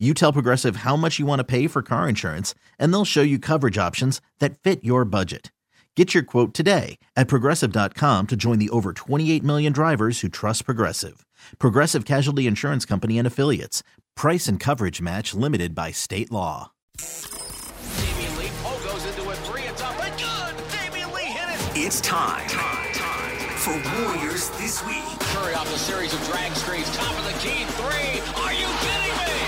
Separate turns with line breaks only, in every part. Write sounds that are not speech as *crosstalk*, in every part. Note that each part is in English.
You tell Progressive how much you want to pay for car insurance, and they'll show you coverage options that fit your budget. Get your quote today at progressive.com to join the over 28 million drivers who trust Progressive. Progressive Casualty Insurance Company and Affiliates. Price and coverage match limited by state law.
Damian Lee oh, goes into a three. It's up and good. Damian Lee hit it.
It's time, time, time for Warriors This Week.
Curry off a series of drag screens. Top of the key. Three. Are you kidding me?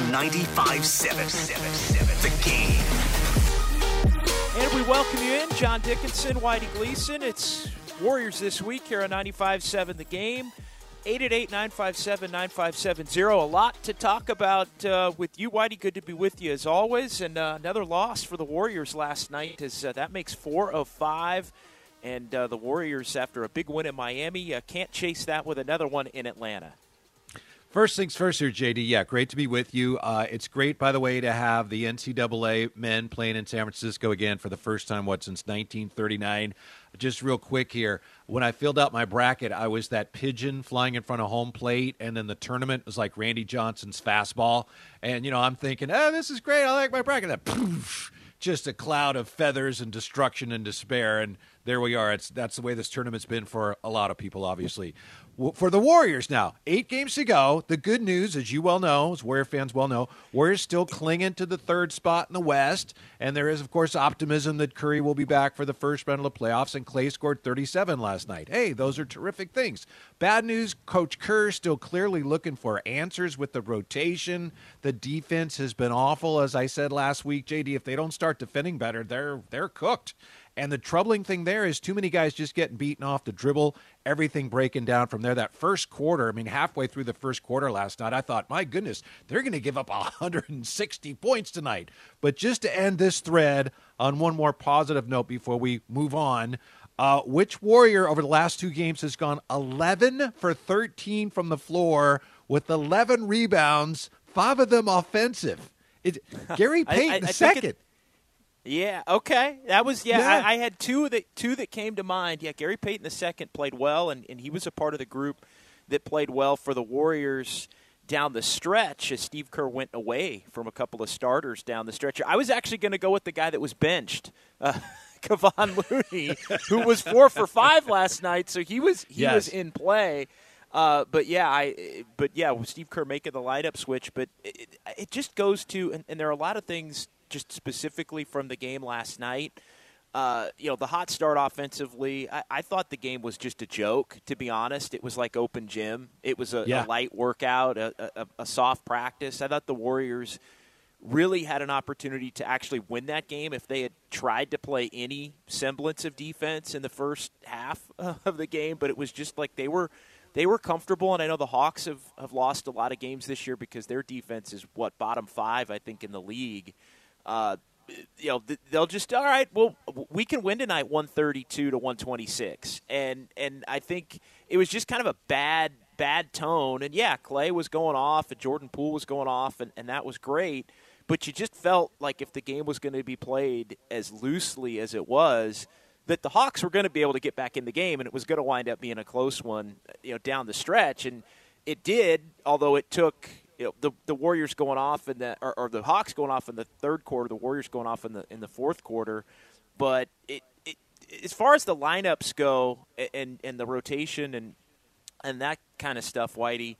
On 95.7, The Game.
And we welcome you in, John Dickinson, Whitey Gleason. It's Warriors this week here on 95.7 The Game. 888-957-9570. A lot to talk about uh, with you, Whitey. Good to be with you as always. And uh, another loss for the Warriors last night. As uh, that makes four of five. And uh, the Warriors, after a big win in Miami, uh, can't chase that with another one in Atlanta.
First things first here, JD. Yeah, great to be with you. Uh, it's great, by the way, to have the NCAA men playing in San Francisco again for the first time, what, since 1939. Just real quick here, when I filled out my bracket, I was that pigeon flying in front of home plate, and then the tournament was like Randy Johnson's fastball. And, you know, I'm thinking, oh, this is great. I like my bracket. That poof, just a cloud of feathers and destruction and despair. And there we are. It's that's the way this tournament's been for a lot of people, obviously. For the Warriors now, eight games to go. The good news, as you well know, as Warrior fans well know, Warriors still clinging to the third spot in the West, and there is, of course, optimism that Curry will be back for the first round of the playoffs. And Klay scored 37 last night. Hey, those are terrific things. Bad news, Coach Kerr still clearly looking for answers with the rotation. The defense has been awful, as I said last week. JD, if they don't start defending better, they're they're cooked. And the troubling thing there is too many guys just getting beaten off the dribble, everything breaking down from there. That first quarter, I mean, halfway through the first quarter last night, I thought, my goodness, they're going to give up 160 points tonight. But just to end this thread on one more positive note before we move on, uh, which Warrior over the last two games has gone 11 for 13 from the floor with 11 rebounds, five of them offensive? It, Gary Payton,
I, I, I
second.
It, yeah. Okay. That was yeah.
Yeah.
I, I, had two that two that came to mind. Yeah. Gary Payton the second played well, and, and he was a part of the group that played well for the Warriors down the stretch as Steve Kerr went away from a couple of starters down the stretch. I was actually going to go with the guy that was benched. Uh, *laughs* Kevon Looney, *laughs* who was four for five last night, so he was he
Yes.
was in play. Uh, but yeah, I but yeah, with Steve Kerr making the light up switch, but it, it just goes to and, and there are a lot of things just specifically from the game last night. Uh, you know, the hot start offensively, I, I thought the game was just a joke. To be honest, it was like open gym. It was a,
Yeah.
a light workout, a, a, a soft practice. I thought the Warriors really had an opportunity to actually win that game if they had tried to play any semblance of defense in the first half *laughs* of the game. But it was just like they were they were comfortable, and I know the Hawks have, have lost a lot of games this year because their defense is what bottom five, I think, in the league. Uh, you know, they'll just all right. Well, we can win tonight, one thirty two to one twenty six, and and I think it was just kind of a bad bad tone. And yeah, Klay was going off, and Jordan Poole was going off, and, and that was great. But you just felt like if the game was going to be played as loosely as it was, that the Hawks were going to be able to get back in the game, and it was going to wind up being a close one, you know, down the stretch, and it did. Although it took you know, the the Warriors going off in the or, or the Hawks going off in the third quarter, the Warriors going off in the in the fourth quarter, but it, it as far as the lineups go and and the rotation and and that kind of stuff, Whitey.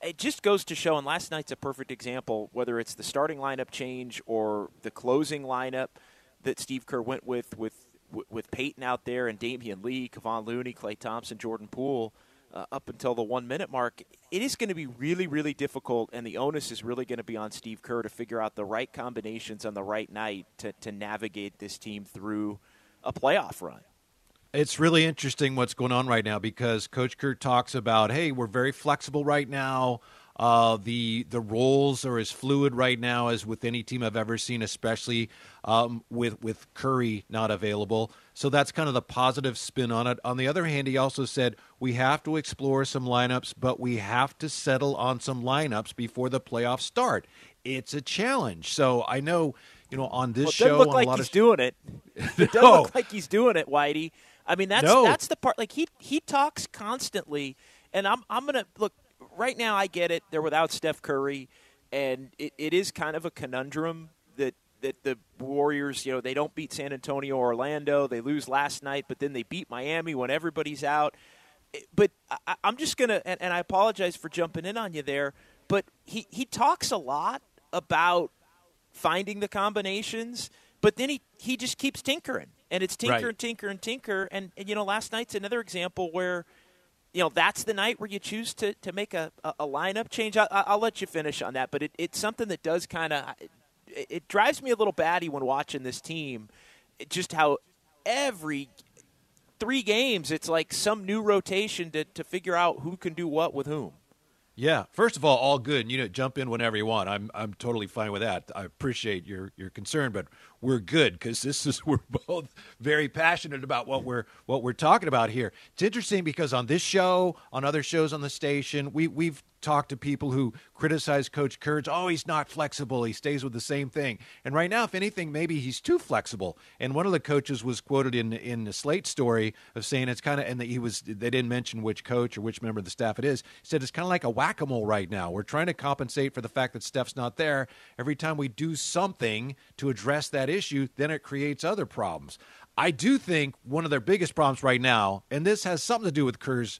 It just goes to show, and last night's a perfect example. Whether it's the starting lineup change or the closing lineup that Steve Kerr went with, with with Payton out there and Damian Lee, Kevon Looney, Klay Thompson, Jordan Poole, uh, up until the one minute mark, it is going to be really, really difficult, and the onus is really going to be on Steve Kerr to figure out the right combinations on the right night to, to navigate this team through a playoff run.
It's really interesting what's going on right now because Coach Kerr talks about, hey, we're very flexible right now. Uh, the the roles are as fluid right now as with any team I've ever seen, especially um, with with Curry not available. So that's kind of the positive spin on it. On the other hand, he also said we have to explore some lineups, but we have to settle on some lineups before the playoffs start. It's a challenge. So I know, you know, on this
well, it
show, *laughs*
doesn't look like
a lot
he's
of
doing it. It doesn't
No.
look like he's doing it, Whitey. I mean, that's
No.
that's the part. Like he he talks constantly, and I'm I'm gonna look right now. I get it. They're without Steph Curry, and it, it is kind of a conundrum that the Warriors, you know, they don't beat San Antonio or Orlando. They lose last night, but then they beat Miami when everybody's out. Eh, but I, I'm just gonna, and, and I apologize for jumping in on you there. But he he talks a lot about finding the combinations, but then he, he just keeps tinkering. And it's tinker
Right.
and tinker and tinker. And, and, you know, last night's another example where, you know, that's the night where you choose to, to make a, a, a lineup change. I, I- I'll let you finish on that, but it, it's something that does kind of it, drives me a little batty when watching this team. Just how every three games it's like some new rotation to, to figure out who can do what with whom.
Yeah. First of all, all good. You know, jump in whenever you want. I'm I'm totally fine with that. I appreciate your your concern, but we're good because this is *laughs* we're both very passionate about what we're what we're talking about here. It's interesting because on this show, on other shows on the station, we we've talked to people who criticize Coach Kerr's. Oh, he's not flexible. He stays with the same thing. And right now, if anything, maybe he's too flexible. And one of the coaches was quoted in in the Slater story of saying it's kind of and that he was they didn't mention which coach or which member of the staff it is. He said it's kind of like a whack a mole right now. We're trying to compensate for the fact that Steph's not there. Every time we do something to address that issue, then it creates other problems. I do think one of their biggest problems right now, and this has something to do with Kerr's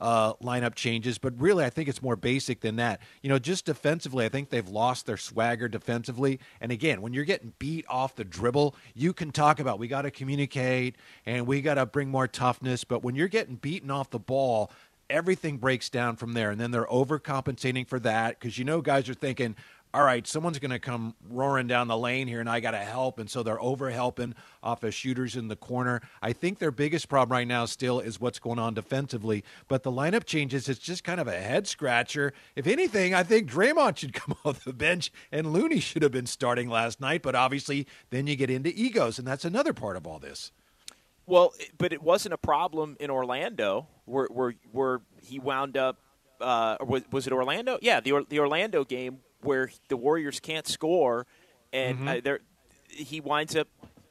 uh, lineup changes, but really I think it's more basic than that. You know, just defensively, I think they've lost their swagger defensively. And again, when you're getting beat off the dribble, you can talk about we got to communicate and we got to bring more toughness. But when you're getting beaten off the ball, everything breaks down from there. And then they're overcompensating for that because you know guys are thinking, all right, someone's going to come roaring down the lane here, and I got to help. And so they're over helping off of shooters in the corner. I think their biggest problem right now still is what's going on defensively. But the lineup changes, it's just kind of a head scratcher. If anything, I think Draymond should *laughs* come off the bench, and Looney should have been starting last night. But obviously, then you get into egos, and that's another part of all this.
Well, but it wasn't a problem in Orlando, where where, where he wound up. Uh, was, was it Orlando? Yeah, the the Orlando game where the Warriors can't score, and uh, there he winds up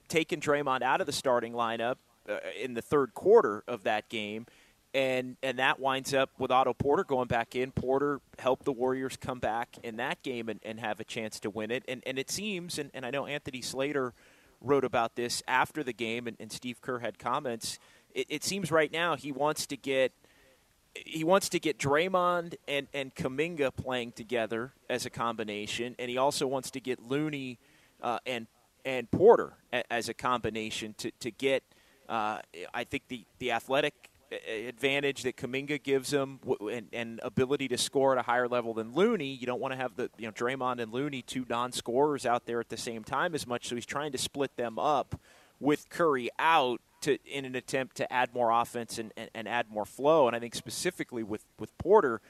taking Draymond out of the starting lineup uh, in the third quarter of that game, and and that winds up with Otto Porter going back in. Porter helped the Warriors come back in that game and, and have a chance to win it. And and it seems, and, and I know Anthony Slater wrote about this after the game, and, and Steve Kerr had comments. It, it seems right now he wants to get he wants to get Draymond and, and Kuminga playing together as a combination, and he also wants to get Looney uh, and and Porter a, as a combination to to get. Uh, I think the the athletic advantage that Kuminga gives him and, and ability to score at a higher level than Looney. You don't want to have the you know Draymond and Looney two non-scorers out there at the same time as much. So he's trying to split them up with Curry out to in an attempt to add more offense and, and, and add more flow. And I think specifically with, with Porter,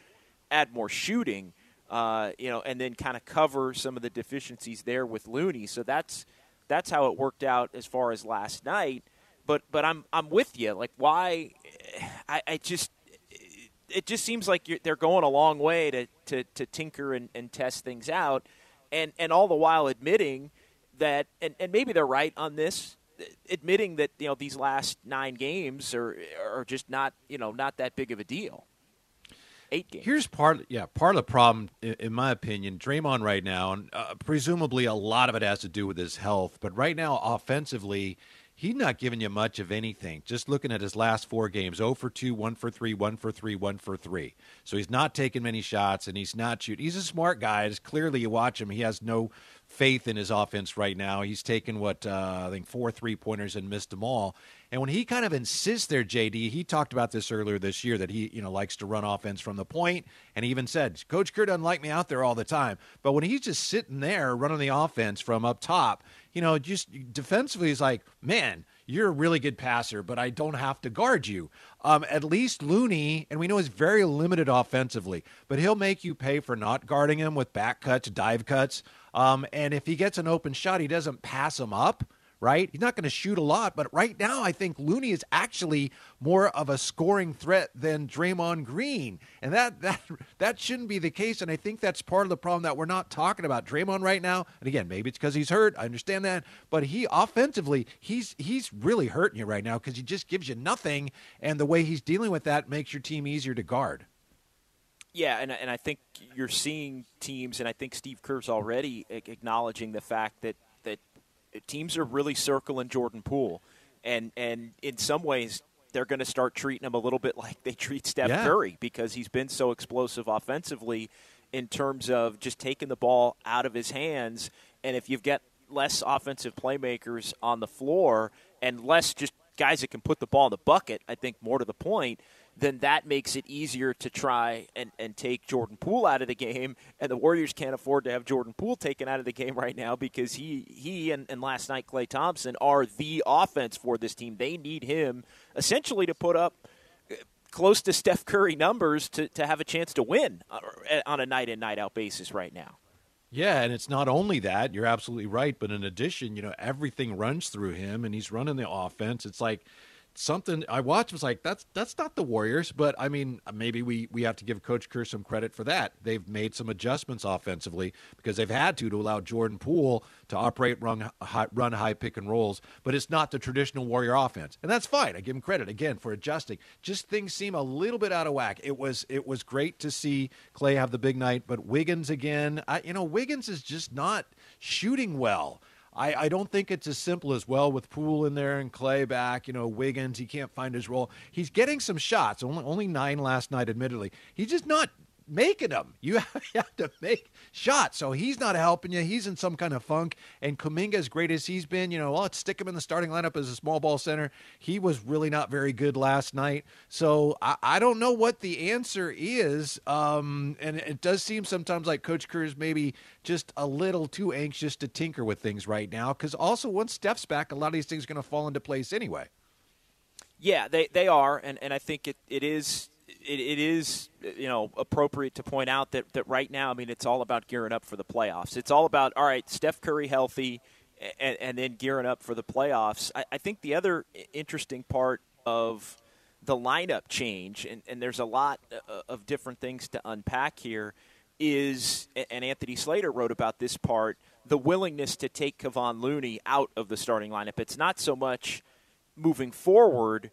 add more shooting, uh, you know, and then kind of cover some of the deficiencies there with Looney. So that's that's how it worked out as far as last night. But but I'm I'm with you. Like why? *sighs* I, I just it just seems like they're going a long way to, to, to tinker and, and test things out, and and all the while admitting that and, and maybe they're right on this, admitting that you know these last nine games are are just not you know not that big of a deal. Eight games.
Here's part, yeah, part of the problem, in my opinion. Draymond right now, and uh, presumably a lot of it has to do with his health, but right now, offensively, he's not giving you much of anything. Just looking at his last four games 0 for 2, 1 for 3, 1 for 3, 1 for 3. So he's not taking many shots and he's not shooting. He's a smart guy. It's clearly, you watch him, he has no faith in his offense right now. He's taken, what, uh, I think four three pointers and missed them all. And when he kind of insists there, JD, he talked about this earlier this year that he, you know, likes to run offense from the point, and he even said, "Coach Kerr doesn't like me out there all the time." But when he's just sitting there running the offense from up top, you know, just defensively, he's like, "Man, you're a really good passer, but I don't have to guard you. Um, at least Looney, and we know he's very limited offensively, but he'll make you pay for not guarding him with back cuts, dive cuts. Um, and if he gets an open shot, he doesn't pass him up right? He's not going to shoot a lot, but right now I think Looney is actually more of a scoring threat than Draymond Green, and that *laughs* that that shouldn't be the case. And I think that's part of the problem that we're not talking about Draymond right now. And again, maybe it's because he's hurt. I understand that, but he offensively, he's he's really hurting you right now because he just gives you nothing, and the way he's dealing with that makes your team easier to guard.
Yeah, and, and I think you're seeing teams, and I think Steve Kerr's already acknowledging the fact that teams are really circling Jordan Poole, and and in some ways they're going to start treating him a little bit *laughs* like they treat Steph yeah. Curry because he's been so explosive offensively in terms of just taking the ball out of his hands. And if you've got less offensive playmakers on the floor and less just guys that can put the ball in the bucket, I think more to the point, then that makes it easier to try and, and take Jordan Poole out of the game. And the Warriors can't afford to have Jordan Poole taken out of the game right now because he he and, and last night Klay Thompson are the offense for this team. They need him essentially to put up uh, close to Steph Curry numbers to, to have a chance to win uh, on a night in night out basis right now.
Yeah, and it's not only that, you're absolutely right, but in addition, you know, everything runs through him and he's running the offense. It's like something I watched was like that's that's not the Warriors, but I mean maybe we we have to give Coach Kerr some credit for that. They've made some adjustments offensively because they've had to to allow Jordan Poole to operate run high, run high pick and rolls, but it's not the traditional Warrior offense, and that's fine. I give him credit again for adjusting. Just things seem a little bit out of whack. It was it was great to see Klay have the big night, but Wiggins again. I, you know Wiggins is just not shooting well. I, I don't think it's as simple as well with Poole in there and Klay back. You know, Wiggins, he can't find his role. He's getting some shots, only only nine last night, admittedly. He's just not making them. You *laughs* have to make shots. So he's not helping you. He's in some kind of funk. And Kuminga, as great as he's been, you know, well, let's stick him in the starting lineup as a small ball center. He was really not very good last night. So I, I don't know what the answer is. Um, and it does seem sometimes like Coach Kerr is maybe just a little too anxious to tinker with things right now. Because also, once Steph's back, a lot of these things are going to fall into place anyway.
Yeah, they, they are. And, and I think it, it is it, it is you know appropriate to point out that, that right now, I mean, it's all about gearing up for the playoffs. It's all about all right, Steph Curry healthy, and, and then gearing up for the playoffs. I, I, think the other interesting part of the lineup change, and, and there's a lot uh, of different things to unpack here, is and Anthony Slater wrote about this part the willingness to take Kevon Looney out of the starting lineup. It's not so much moving forward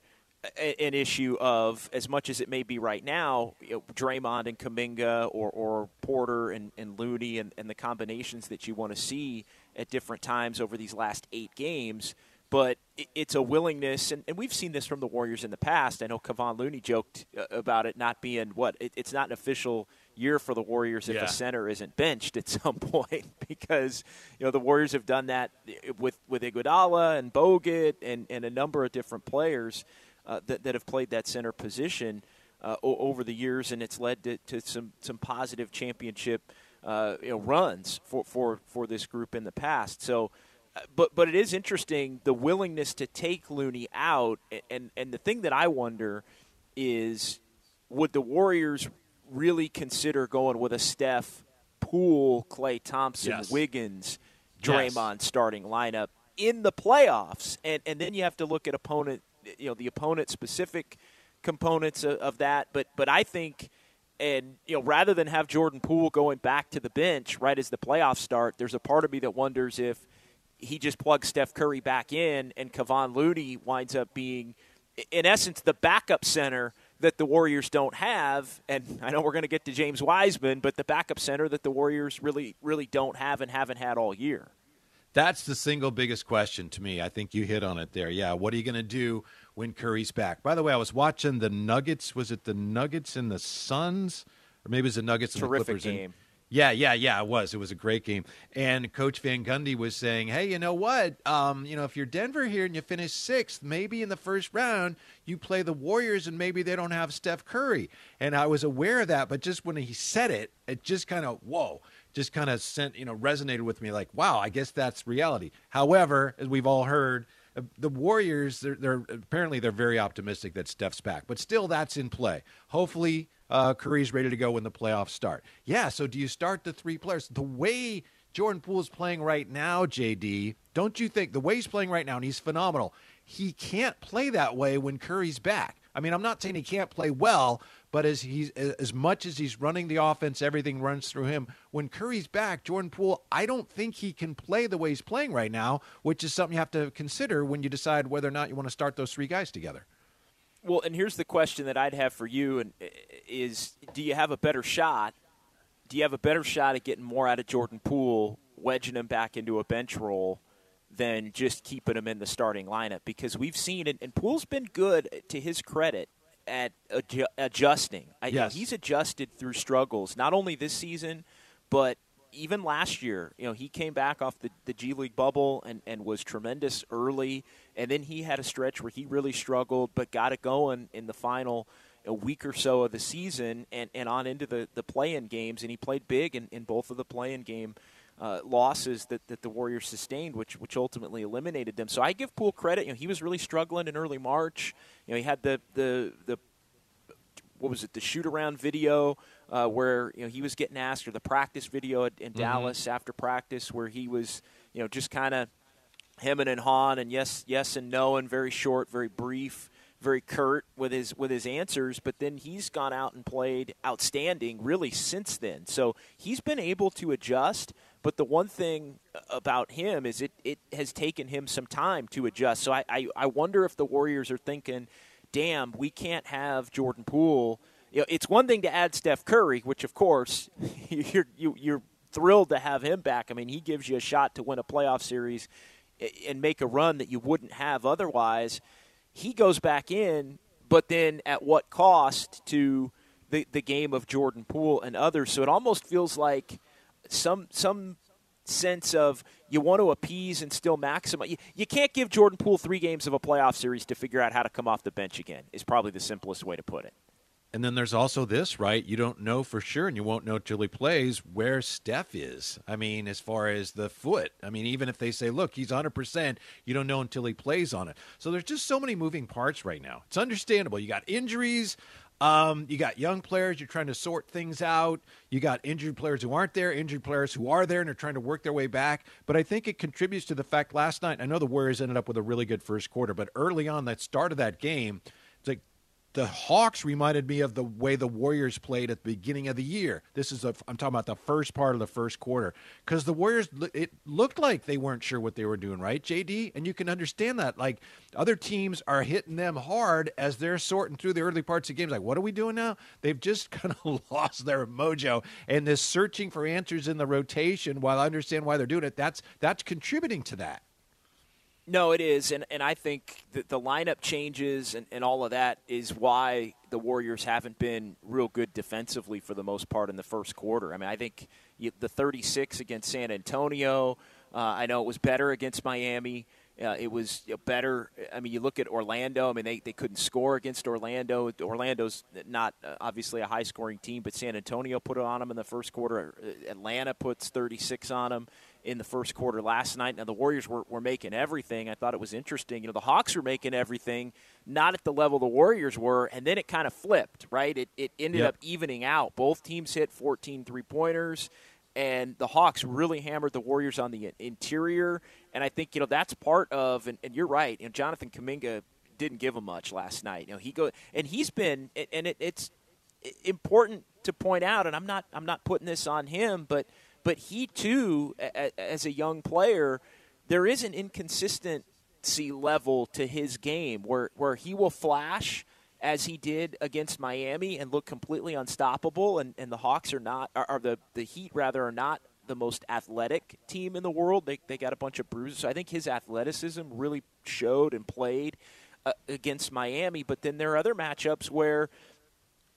an issue of as much as it may be right now, you know, Draymond and Kuminga or, or Porter and, and Looney and, and the combinations that you want to see at different times over these last eight games. But it's a willingness, and, and we've seen this from the Warriors in the past. I know Kevon Looney joked uh, about it not being what it, it's not an official year for the Warriors if yeah. a center isn't benched at *laughs* some point because you know the Warriors have done that with with Iguodala and Bogut and, and a number of different players uh, that, that have played that center position uh, o- over the years, and it's led to, to some, some positive championship uh, you know, runs for, for, for this group in the past. So, uh, but but it is interesting the willingness to take Looney out, and and the thing that I wonder is would the Warriors really consider going with a Steph, Poole, Klay Thompson, yes. Wiggins, Draymond yes. starting lineup in the playoffs, and and then you have to look at opponent you know the opponent specific components of, of that. But but I think and you know rather than have Jordan Poole going back to the bench right as the playoffs start, there's a part of me that wonders if he just plugs Steph Curry back in and Kevon Looney winds up being in essence the backup center that the Warriors don't have and I know we're going to get to James Wiseman but the backup center that the Warriors really really don't have and haven't had all year.
That's the single biggest question to me. I think you hit on it there. Yeah, what are you going to do when Curry's back? By the way, I was watching the Nuggets. Was it the Nuggets and the Suns, or maybe it was the Nuggets
and
the Clippers?
Game. And,
yeah, yeah, yeah. It was. It was a great game. And Coach Van Gundy was saying, "Hey, you know what? Um, you know, if you're Denver here and you finish sixth, maybe in the first round you play the Warriors, and maybe they don't have Steph Curry." And I was aware of that, but just when he said it, it just kind of whoa just kind of sent, you know, resonated with me like, wow, I guess that's reality. However, as we've all heard, uh, the Warriors, they're, they're apparently they're very optimistic that Steph's back, but still that's in play. Hopefully, uh, Curry's ready to go when the playoffs start. Yeah. So do you start the three players the way Jordan Poole is playing right now, JD? Don't you think the way he's playing right now, and he's phenomenal? He can't play that way when Curry's back. I mean, I'm not saying he can't play well, but as he's as much as he's running the offense, everything runs through him. When Curry's back, Jordan Poole, I don't think he can play the way he's playing right now, which is something you have to consider when you decide whether or not you want to start those three guys together.
Well, and here's the question that I'd have for you: and uh, is do you have a better shot? Do you have a better shot at getting more out of Jordan Poole, wedging him back into a bench role? than just keeping him in the starting lineup because we've seen it, and Poole's been good to his credit at adju- adjusting. I,
yes.
he's adjusted through struggles, not only this season, but even last year. You know, he came back off the, the G League bubble and, and was tremendous early, and then he had a stretch where he really struggled, but got it going in the final a week or so of the season and, and on into the, the play-in games, and he played big in, in both of the play-in game uh, losses that, that the Warriors sustained, which which ultimately eliminated them. So I give Poole credit. You know, he was really struggling in early March. You know, he had the the the what was it the shoot around video uh, where you know he was getting asked or the practice video in mm-hmm. Dallas after practice where he was you know just kind of hemming and hawing and yes yes and no and very short, very brief very curt with his with his answers, but then he's gone out and played outstanding really since then. So he's been able to adjust. But the one thing about him is it, it has taken him some time to adjust. So I, I, I wonder if the Warriors are thinking, damn, we can't have Jordan Poole. You know, it's one thing to add Steph Curry, which of course *laughs* you're you, you're thrilled to have him back. I mean, he gives you a shot to win a playoff series and make a run that you wouldn't have otherwise. He goes back in, but then at what cost to the the game of Jordan Poole and others? So it almost feels like some some sense of you want to appease and still maximize. You, you, can't give Jordan Poole three games of a playoff series to figure out how to come off the bench again. Is probably the simplest way to put it.
And then there's also this, right? You don't know for sure, and you won't know till he plays where Steph is. I mean, as far as the foot, I mean, even if they say, look, he's 100%, you don't know until he plays on it. So there's just so many moving parts right now. It's understandable. You got injuries. Um, you got young players, you're trying to sort things out. You got injured players who aren't there, injured players who are there, and are trying to work their way back. But I think it contributes to the fact last night, I know the Warriors ended up with a really good first quarter, but early on, that start of that game, the Hawks reminded me of the way the Warriors played at the beginning of the year. This is a, I'm talking about the first part of the first quarter because the Warriors it looked like they weren't sure what they were doing, right, JD? And you can understand that. Like other teams are hitting them hard as they're sorting through the early parts of games. Like, what are we doing now? They've just *laughs* kind of lost their mojo and this searching for answers in the rotation. While I understand why they're doing it, that's that's contributing to that.
No, it is, and and I think that the lineup changes and, and all of that is why the Warriors haven't been real good defensively for the most part in the first quarter. I mean, I think the 36 against San Antonio. Uh, I know it was better against Miami. Uh, it was better. I mean, you look at Orlando. I mean, they, they couldn't score against Orlando. Orlando's not uh, obviously a high scoring team, but San Antonio put it on them in the first quarter. Atlanta puts 36 on them in the first quarter last night. Now, the Warriors were, were making everything. I thought it was interesting. You know, the Hawks were making everything, not at the level the Warriors were, and then it kind of flipped, right? It, it ended yep. up evening out. Both teams hit 14 three pointers and the Hawks really hammered the Warriors on the interior. And I think you know that's part of. And, and you're right. You know, Jonathan Kuminga didn't give him much last night. You know, he go and he's been and it, it's important to point out. And I'm not I'm not putting this on him, but but he too, as a young player, there is an inconsistency level to his game where where he will flash as he did against Miami and look completely unstoppable. And, and the Hawks are not, are, are the, the Heat rather, are not the most athletic team in the world. They, they got a bunch of bruises. So I think his athleticism really showed and played uh, against Miami. But then there are other matchups where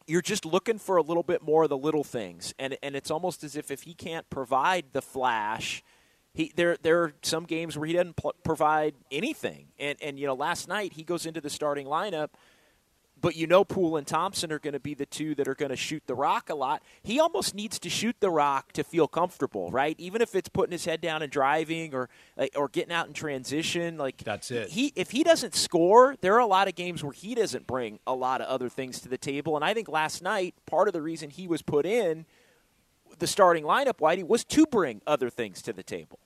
you're just looking for a little bit more of the little things. And, and it's almost as if if he can't provide the flash – he there there are some games where he doesn't pl- provide anything. And and you know last night he goes into the starting lineup but you know Poole and Thompson are going to be the two that are going to shoot the rock a lot. He almost needs to shoot the rock to feel comfortable, right? Even if it's putting his head down and driving or or getting out in transition, like
that's it.
He if he doesn't score, there are a lot of games where he doesn't bring a lot of other things to the table. And I think last night, part of the reason he was put in the starting lineup, Whitey, was to bring other things to the table.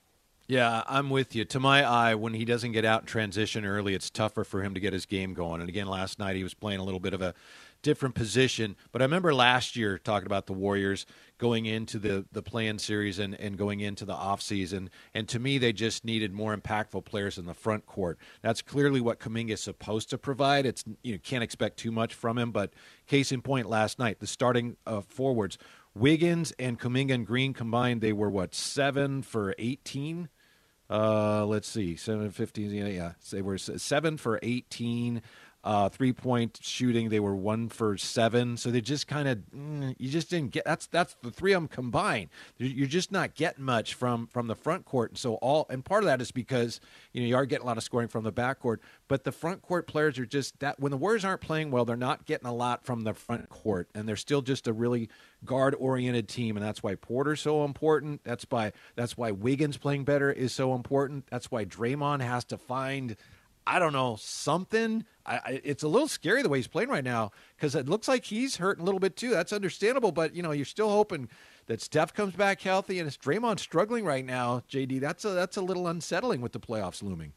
Yeah, I'm with you. To my eye, when he doesn't get out in transition early, it's tougher for him to get his game going. And again, last night he was playing a little bit of a different position. But I remember last year talking about the Warriors going into the, the play-in series and, and going into the offseason. And to me, they just needed more impactful players in the front court. That's clearly what Kuminga is supposed to provide. It's you can't expect too much from him. But case in point, last night, the starting uh, forwards, Wiggins and Kuminga and Green combined, they were what, seven for 18? Uh, let's see, seven fifteen. Yeah, they were seven for eighteen. Uh, three point shooting, they were one for seven. So they just kind of mm, you just didn't get that's that's the three of them combined. You're just not getting much from from the front court. And so all and part of that is because you know you are getting a lot of scoring from the back court, but the front court players are just that when the Warriors aren't playing well, they're not getting a lot from the front court, and they're still just a really guard oriented team, and that's why Porter's so important. That's why that's why Wiggins playing better is so important. That's why Draymond has to find I don't know, something. I, I, it's a little scary the way he's playing right now because it looks like he's hurting a little bit too. That's understandable, but you know, you're still hoping that Steph comes back healthy, and it's Draymond struggling right now. JD, that's a that's a little unsettling with the playoffs looming.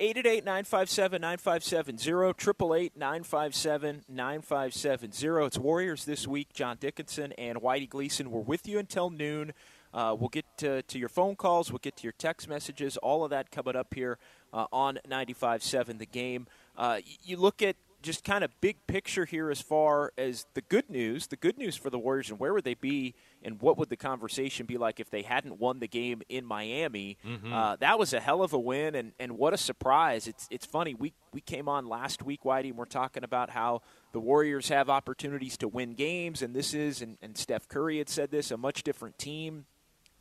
888-957-9570, 888-957-9570. It's Warriors this week. John Dickinson and Whitey Gleason. We're with you until noon. Uh, we'll get to, to, your phone calls. We'll get to your text messages. All of that coming up here uh, on 95.7 The Game. Uh, you look at just kind of big picture here as far as the good news. The good news for the Warriors and where would they be and what would the conversation be like if they hadn't won the game in Miami? Mm-hmm. Uh, that was a hell of a win, and, and what a surprise! It's it's funny. We we came on last week, Whitey, and we're talking about how the Warriors have opportunities to win games, and this is and, and Steph Curry had said this a much different team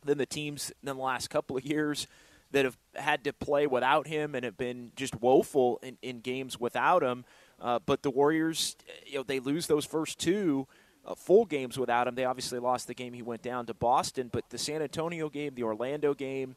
than the teams in the last couple of years that have had to play without him and have been just woeful in, in games without him. Uh, but the Warriors, you know, they lose those first two uh, full games without him. They obviously lost the game he went down to Boston, but the San Antonio game, the Orlando game,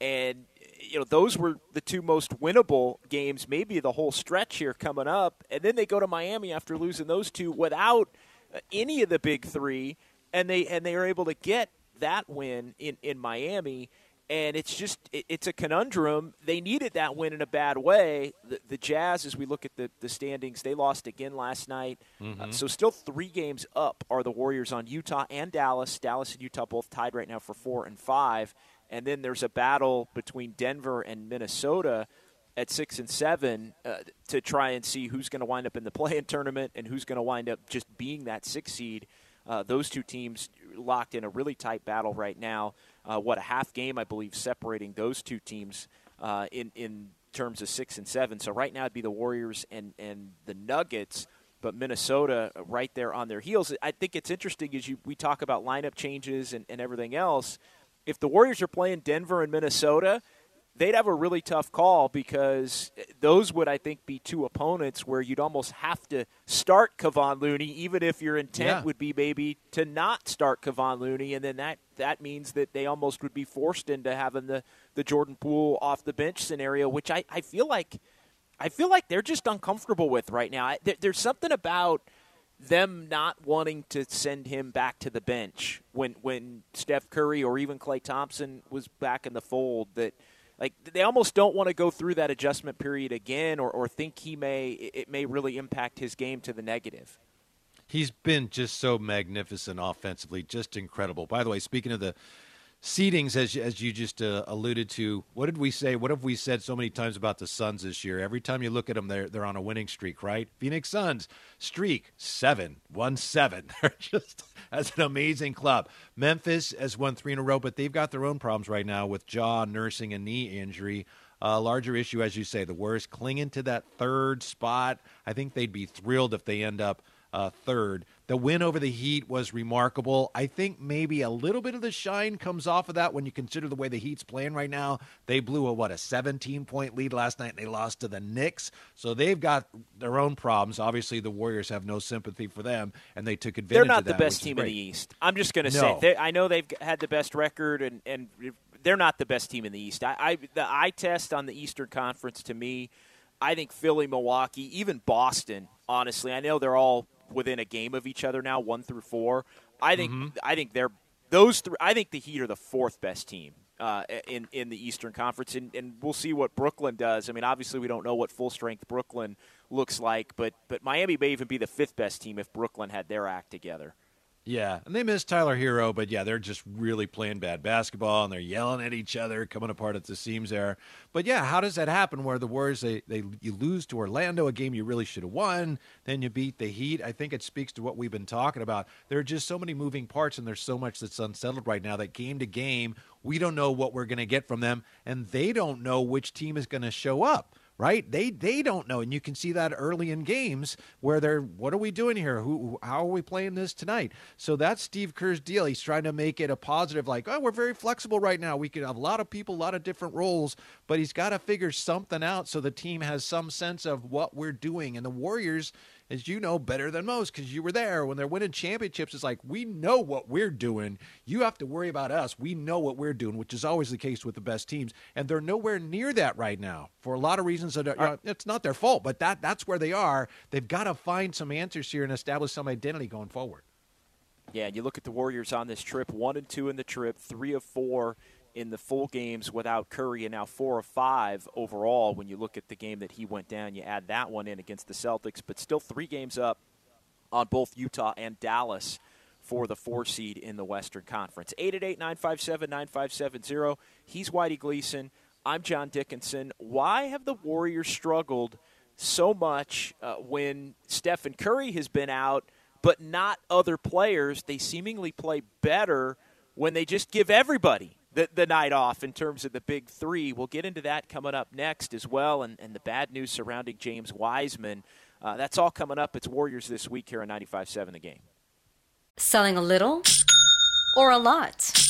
and you know those were the two most winnable games, maybe the whole stretch here coming up. And then they go to Miami after losing those two without uh, any of the big three, and they and they are able to get that win in in Miami and it's just it's a conundrum. They needed that win in a bad way. The, the Jazz, as we look at the, the standings, they lost again last night. Mm-hmm. Uh, so still three games up are the Warriors on Utah and Dallas. Dallas and Utah both tied right now for four and five. And then there's a battle between Denver and Minnesota at six and seven uh, to try and see who's going to wind up in the *laughs* play-in tournament and who's going to wind up just being that six seed. Uh, those two teams locked in a really tight battle right now uh, what a half game I believe separating those two teams uh, in in terms of six and seven. So right now it'd be the Warriors and and the Nuggets, but Minnesota right there on their heels. I think it's interesting as you we talk about lineup changes and, and everything else. If the Warriors are playing Denver and Minnesota, they'd have a really tough call because those would, I think, be two opponents where you'd almost have to start Kevon Looney, even if your intent yeah. would be maybe to not start Kevon Looney, and then that that means that they almost would be forced into having the the Jordan Poole off the bench scenario, which I, I feel like I feel like they're just uncomfortable with right now. There, there's something about them not wanting to send him back to the bench when when Steph Curry or even Klay Thompson was back in the fold that – like they almost don't want to go through that adjustment period again or, or think he may it may really impact his game to the negative.
He's been just so magnificent offensively just incredible. By the way speaking of the seedings, as as you just uh, alluded to, what did we say? What have we said so many times about the Suns this year? Every time you look at them, they're they're on a winning streak, right? Phoenix Suns streak seven, one seven. *laughs* They're just as an amazing club. Memphis has won three in a row, but they've got their own problems right now with Ja nursing a knee injury. A uh, larger issue, as you say, the Warriors clinging to that third spot. I think they'd be thrilled if they end up uh, third. The win over the Heat was remarkable. I think maybe a little bit of the shine comes off of that when you consider the way the Heat's playing right now. They blew a what a 17 point lead last night and they lost to the Knicks. So they've got their own problems. Obviously, the Warriors have no sympathy for them and they took advantage
They're not
that,
the best team in the East. I'm just going to
No.
say they, I know they've had the best record and and they're not the best team in the East. I, I the eye test on the Eastern Conference to me, I think Philly, Milwaukee, even Boston. Honestly, I know they're all within a game of each other now, one through four. I think
Mm-hmm.
I think they're those three. I think the Heat are the fourth best team. Uh, in in the Eastern Conference, and, and we'll see what Brooklyn does. I mean, obviously, we don't know what full strength Brooklyn looks like, but but Miami may even be the fifth best team if Brooklyn had their act together.
Yeah, and they miss Tyler Herro, but yeah, they're just really playing bad basketball and they're yelling at each other, coming apart at the seams there. But yeah, how does that happen? Where the Warriors they, they you lose to Orlando, a game you really should have won, then you beat the Heat. I think it speaks to what we've been talking about. There are just so many moving parts and there's so much that's unsettled right now that game to game we don't know what we're to get from them, and they don't know which team is to show up right? They they don't know, and you can see that early in games where they're, what are we doing here? Who, how are we playing this tonight? So that's Steve Kerr's deal. He's trying to make it a positive, like, oh, we're very flexible right now. We can have a lot of people, a lot of different roles, but he's got to figure something out so the team has some sense of what we're doing. And the Warriors as you know better than most because you were there when they're winning championships it's like we know what we're doing. You have to worry about us. We know what we're doing which is always the case with the best teams. And they're nowhere near that right now for a lot of reasons that are, you know, it's not their fault but that that's where they are. They've got to find some answers here and establish some identity going forward.
Yeah, and you look at the Warriors on this trip, one and two in the trip, three of four in the full games without Curry, and now four of five overall. When you look at the game that he went down, you add that one in against the Celtics, but still three games up on both Utah and Dallas for the four seed in the Western Conference. 888 957 9570. He's Whitey Gleason. I'm John Dickinson. Why have the Warriors struggled so much uh, when Stephen Curry has been out, but not other players? They seemingly play better when they just give everybody the, the night off in terms of the big three. We'll get into that coming up next as well, and, and the bad news surrounding James Wiseman. Uh, that's all coming up. It's Warriors this week here on 95.7 The Game.
Selling a little or a lot?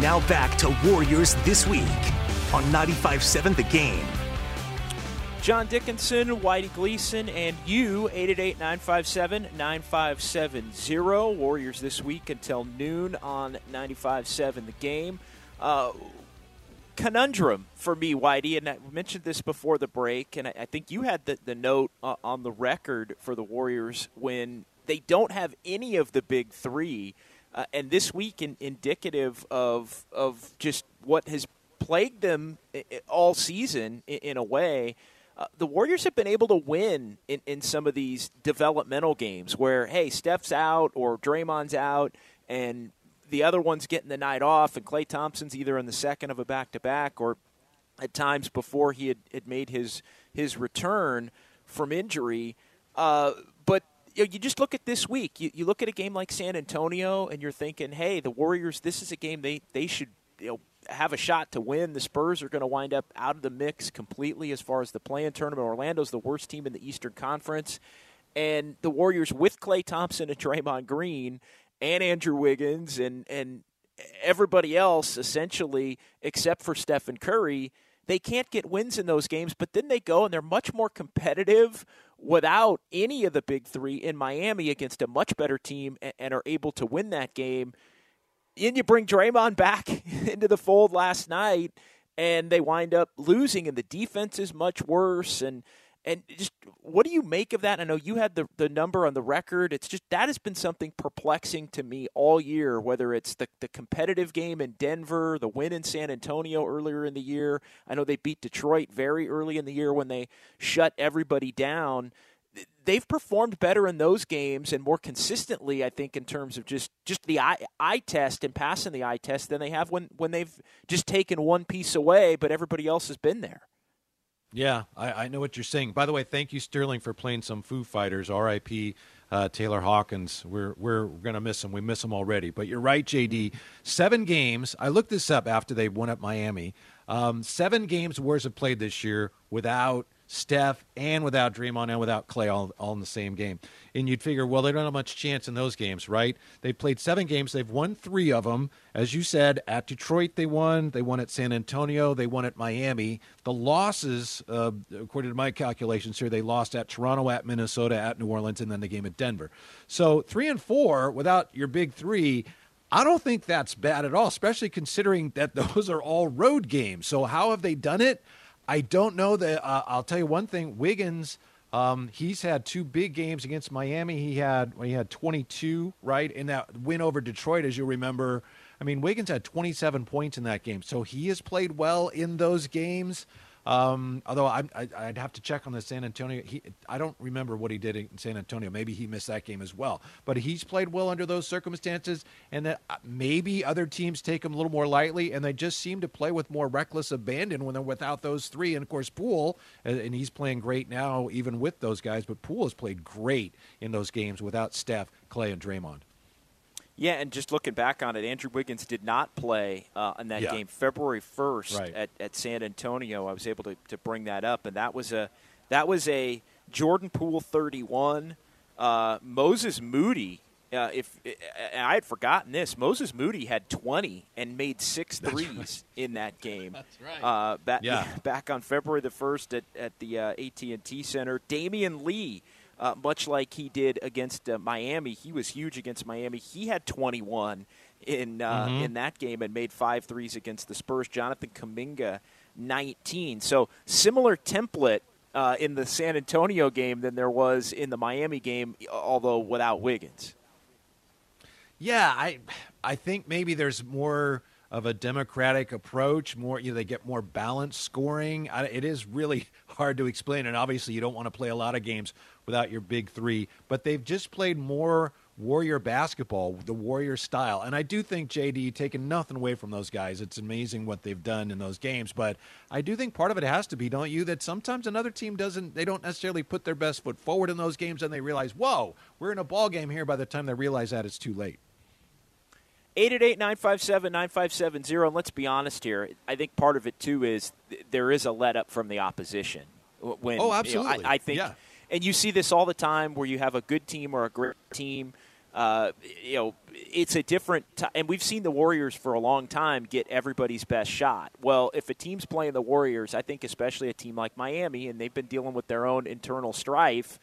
Now back to Warriors This Week on 95.7 The Game.
John Dickinson, Whitey Gleason, and you, 888-957-9570. Warriors this week until noon on 95.7 The Game. Uh, conundrum for me, Whitey, and I mentioned this before the break, and I, I think you had the, the note uh, on the record for the Warriors when they don't have any of the big three – uh, and this week, in, indicative of of just what has plagued them all season, in, in a way. Uh, the Warriors have been able to win in, in some of these developmental games where, hey, Steph's out or Draymond's out, and the other one's getting the night off, and Klay Thompson's either in the second of a back to back or at times before he had, had made his his return from injury. Uh, you, you just look at this week. You, you look at a game like San Antonio, and you're thinking, hey, the Warriors. This is a game they they should you know have a shot to win. The Spurs are going to wind up out of the mix completely as far as the play-in tournament. Orlando's the worst team in the Eastern Conference, and the Warriors with Klay Thompson and Draymond Green and Andrew Wiggins and and everybody else essentially except for Stephen Curry they can't get wins in those games, but then they go and they're much more competitive without any of the big three in Miami against a much better team and, and are able to win that game. And you bring Draymond *laughs* back into the fold last night, and they wind up losing, and the defense is much worse. And and just what do you make of that? I know you had the, the number on the record. It's just that has been something perplexing to me all year, whether it's the, the competitive game in Denver, the win in San Antonio earlier in the year. I know they beat Detroit very early in the year when they shut everybody down. They've performed better in those games and more consistently, I think, in terms of just, just the eye, eye test and passing the eye test than they have when, when they've just taken one piece away, but everybody else has been there.
Yeah, I, I, know what you're saying. By the way, thank you, Sterling, for playing some Foo Fighters. R.I.P. Uh, Taylor Hawkins. We're we're gonna miss him. We miss him already. But you're right, JD. Seven games. I looked this up after they won at Miami. Um, seven games Warriors have played this year without Steph and without Draymond and without Klay all, all in the same game. And you'd figure, well, they don't have much chance in those games, right? They've played seven games. They've won three of them. As you said, at Detroit they won. They won at San Antonio. They won at Miami. The losses, uh, according to my calculations here, they lost at Toronto, at Minnesota, at New Orleans, and then the game at Denver. So three and four without your big three. I don't think that's bad at all, especially considering that *laughs* those are all road games. So how have they done it? I don't know that. Uh, I'll tell you one thing: Wiggins. Um, he's had two big games against Miami. He had well, he had 22 right in that win over Detroit, as you remember. I mean, Wiggins had 27 points in that game, so he has played well in those games. Um, although I, would have to check on the San Antonio. He, I don't remember what he did in San Antonio. Maybe he missed that game as well. But he's played well under those circumstances, and that uh, maybe other teams take him a little more lightly, and they just seem to play with more reckless abandon when they're without those three. And of course, Poole, and he's playing great now, even with those guys. But Poole has played great in those games without Steph, Klay, and Draymond.
Yeah, and just looking back on it, Andrew Wiggins did not play uh, in that yeah. game February 1st right. at, at San Antonio. I was able to, to bring that up, and that was a that was a Jordan Poole 31, uh, Moses Moody. Uh, if I had forgotten this, Moses Moody had 20 and made six threes right. in that game. *laughs*
That's right.
Uh, back, yeah. *laughs* back on February the first at, at the uh, AT&T Center, Damion Lee uh, much like he did against uh, Miami. He was huge against Miami. He had 21 in uh, mm-hmm. in that game and made five threes against the Spurs. Jonathan Kuminga 19. So similar template uh, in the San Antonio game than there was in the Miami game, although without Wiggins.
Yeah, I I think maybe there's more of a democratic approach. More, you know, they get more balanced scoring. I, it is really *laughs* hard to explain, and obviously, you don't want to play a lot of games without your big three. But they've just played more Warrior basketball, the Warrior style. And I do think JD taking nothing away from those guys. It's amazing what they've done in those games, but I do think part of it has to be, don't you, that sometimes another team doesn't they don't necessarily put their best foot forward in those games and they realize, "Whoa, we're in a ball game here." By the time they realize that it's too late.
888-957-9570 and let's be honest here i think part of it too is th- there is a let up from the opposition when
Oh,
you know,
absolutely.
I, I think
Yeah.
and you see this all the time where you have a good team or a great team uh, you know it's a different t- and we've seen the warriors for a long time get everybody's best shot well if a team's playing the warriors i think especially a team like miami and they've been dealing with their own internal strife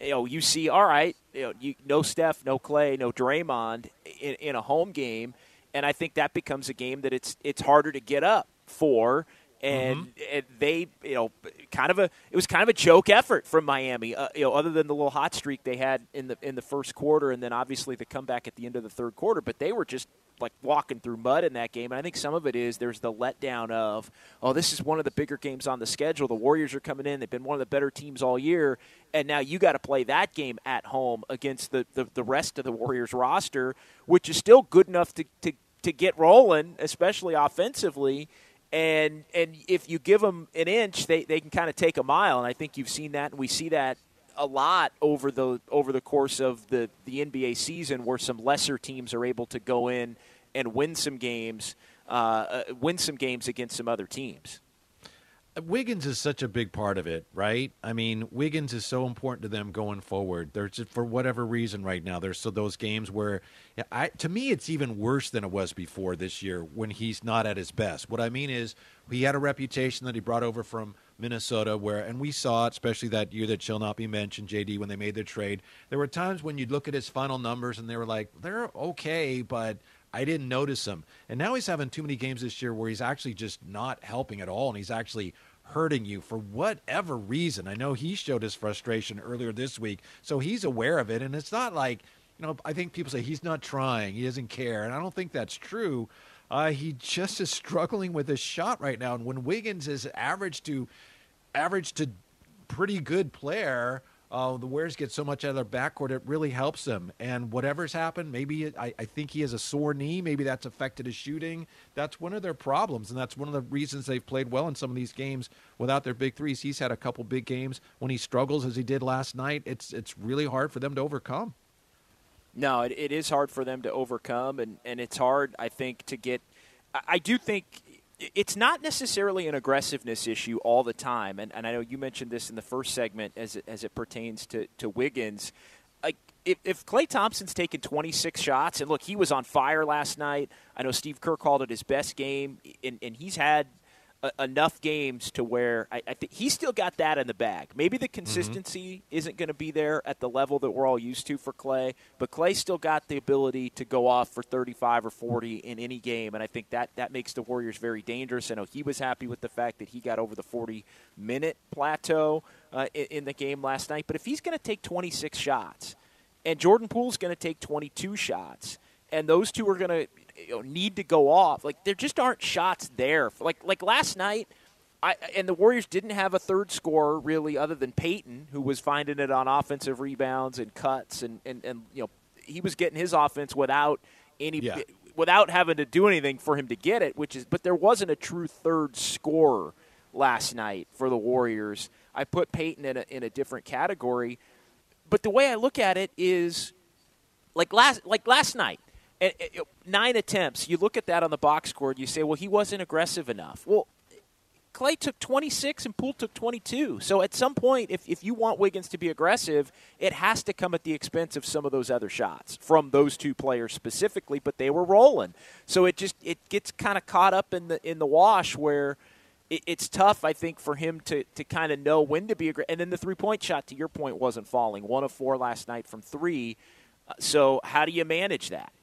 you know, you see, all right, you know, you, no Steph, no Klay, no Draymond in, in a home game, and I think that becomes a game that it's it's harder to get up for, and, and they, you know, kind of a it was kind of a joke effort from Miami, uh, you know, other than the little hot streak they had in the in the first quarter, and then obviously the comeback at the end of the third quarter, but they were just like walking through mud in that game. And I think some of it is there's the letdown of, oh, this is one of the bigger games on the schedule. The Warriors are coming in. They've been one of the better teams all year. And now you got to play that game at home against the, the, the rest of the Warriors roster, which is still good enough to, to, to get rolling, especially offensively. And and if you give them an inch, they, they can kind of take a mile. And I think you've seen that, and we see that a lot over the over the course of the, the NBA season, where some lesser teams are able to go in and win some games, uh, uh, win some games against some other teams.
Wiggins is such a big part of it, right? I mean, Wiggins is so important to them going forward. There's just for whatever reason right now. There's so those games where, I to me, it's even worse than it was before this year when he's not at his best. What I mean is, he had a reputation that he brought over from Minnesota, where, and we saw it, especially that year that shall not be mentioned, JD, when they made their trade. There were times when you'd look at his final numbers and they were like, they're okay, but I didn't notice him. And now he's having too many games this year where he's actually just not helping at all, and he's actually hurting you for whatever reason. I know he showed his frustration earlier this week, so he's aware of it. And it's not like, you know, I think people say he's not trying, he doesn't care, and I don't think that's true. Uh, he just is struggling with his shot right now, and when Wiggins is average to average to pretty good player. Uh, the Warriors get so much out of their backcourt, it really helps them. And whatever's happened, maybe it, I, I think he has a sore knee. Maybe that's affected his shooting. That's one of their problems, and that's one of the reasons they've played well in some of these games without their big threes. He's had a couple big games when he struggles, as he did last night. It's it's really hard for them to overcome.
No, it, it is hard for them to overcome, and, and it's hard, I think, to get. I, I do think it's not necessarily an aggressiveness issue all the time, and, and I know you mentioned this in the first segment as it, as it pertains to, to Wiggins. If, if Klay Thompson's taken 26 shots, and look, he was on fire last night. I know Steve Kerr called it his best game, and, and he's had a, enough games to where I, I think he's still got that in the bag. Maybe the consistency isn't going to be there at the level that we're all used to for Klay, but Klay still got the ability to go off for 35 or 40 in any game, and I think that that makes the Warriors very dangerous. I know he was happy with the fact that he got over the 40 minute plateau uh, in, in the game last night, but if he's going to take 26 shots, and Jordan Poole's going to take 22 shots, and those two are going to you know, need to go off. Like there just aren't shots there. Like like last night, I and the Warriors didn't have a third scorer really, other than Payton, who was finding it on offensive rebounds and cuts, and and, and you know he was getting his offense without any.
Yeah.
Without having to do anything for him to get it, which is, but there wasn't a true third scorer last night for the Warriors. I put Payton in a, in a different category, but the way I look at it is, like last like last night, and, and, nine attempts. You look at that on the box score, and you say, well, he wasn't aggressive enough. Well, Klay took 26 and Poole took 22. So at some point, if, if you want Wiggins to be aggressive, it has to come at the expense of some of those other shots from those two players specifically. But they were rolling, so it just it gets kind of caught up in the in the wash where. It, it's tough, I think, for him to, to kind of know when to be aggressive. And then the three point shot, to your point, wasn't falling. One of four last night from three. Uh, So how do you manage that?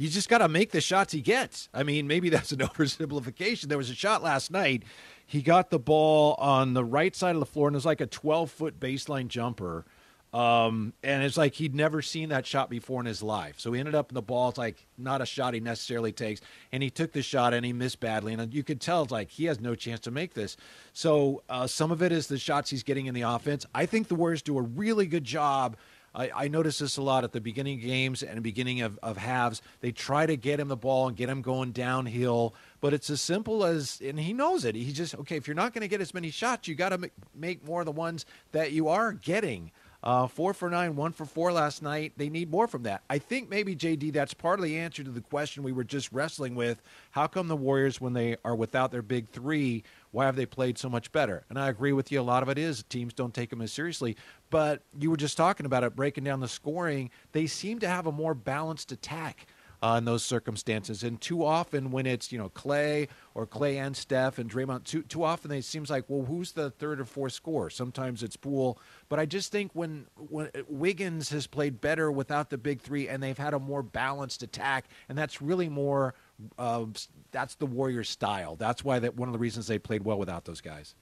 You just got to make the shots he gets. I mean, maybe *laughs* that's an oversimplification. There was a shot last night. He got the ball on the right side of the floor, and it was like a 12 foot baseline jumper. Um, and it's like he'd never seen that shot before in his life. So he ended up in the ball. It's like not a shot he necessarily takes. And he took the shot and he missed badly. And you could tell it's like he has no chance to make this. So uh, some of it is the shots he's getting in the offense. I think the Warriors do a really good job I, I notice this a lot at the beginning of games and beginning of, of halves. They try to get him the ball and get him going downhill, but it's as simple as, and he knows it. He just, okay, if you're not going to get as many shots, you got to make more of the ones that you are getting. Uh, four for nine, one for four last night. They need more from that. I think maybe, JD, that's part of the answer to the question we were just wrestling with. How come the Warriors, when they are without their big three, why have they played so much better? And I agree with you. A lot of it is teams don't take them as seriously. But you were just talking about it, breaking down the scoring. They seem to have a more balanced attack uh, in those circumstances. And too often, when it's you know Klay or Klay and Steph and Draymond, too too often it seems like well, who's the third or fourth scorer? Sometimes it's Poole, but I just think when when Wiggins has played better without the big three, and they've had a more balanced attack, and that's really more. Uh, that's the Warriors' style. That's why that one of the reasons they played well without those guys.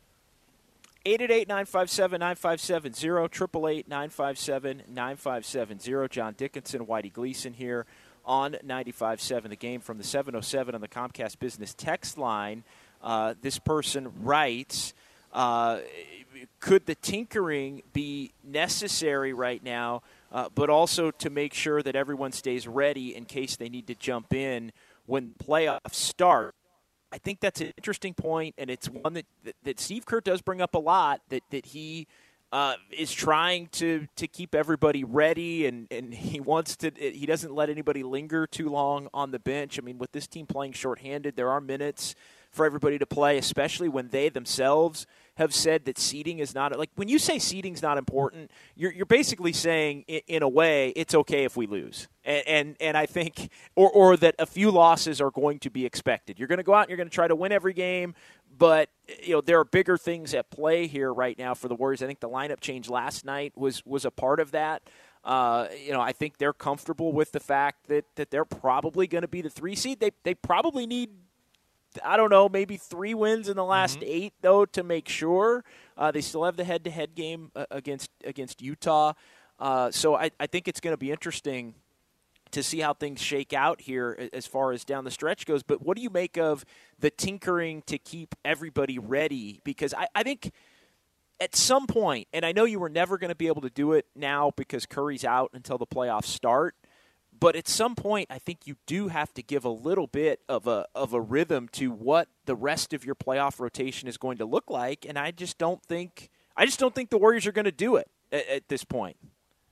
888-957-9570, 888-957-9570. John Dickinson, Whitey Gleason here on 95.7, the game from the 707 on the Comcast Business text line. Uh, this person writes, uh, could the tinkering be necessary right now, uh, but also to make sure that everyone stays ready in case they need to jump in when playoffs start? I think that's an interesting point, and it's one that, that, that Steve Kerr does bring up a lot, that, that he – uh, is trying to to keep everybody ready, and, and he wants to. He doesn't let anybody linger too long on the bench. I mean, with this team playing shorthanded, there are minutes for everybody to play, especially when they themselves have said that seeding is not like when you say seeding is not important, you're you're basically saying in, in a way it's okay if we lose, and, and and I think or or that a few losses are going to be expected. You're going to go out and you're going to try to win every game, but you know there are bigger things at play here right now for the Warriors. I think the lineup change last night was was a part of that. Uh, you know, I think they're comfortable with the fact that that they're probably going to be the three seed. They they probably need. I don't know, maybe three wins in the last mm-hmm. eight though to make sure. Uh, they still have the head-to-head game uh, against against Utah, uh, so I, I think it's going to be interesting to see how things shake out here as far as down the stretch goes. But what do you make of the tinkering to keep everybody ready? Because I, I think at some point, and I know you were never going to be able to do it now because Curry's out until the playoffs start. But at some point, I think you do have to give a little bit of a of a rhythm to what the rest of your playoff rotation is going to look like, and I just don't think I just don't think the Warriors are going to do it at, at this point.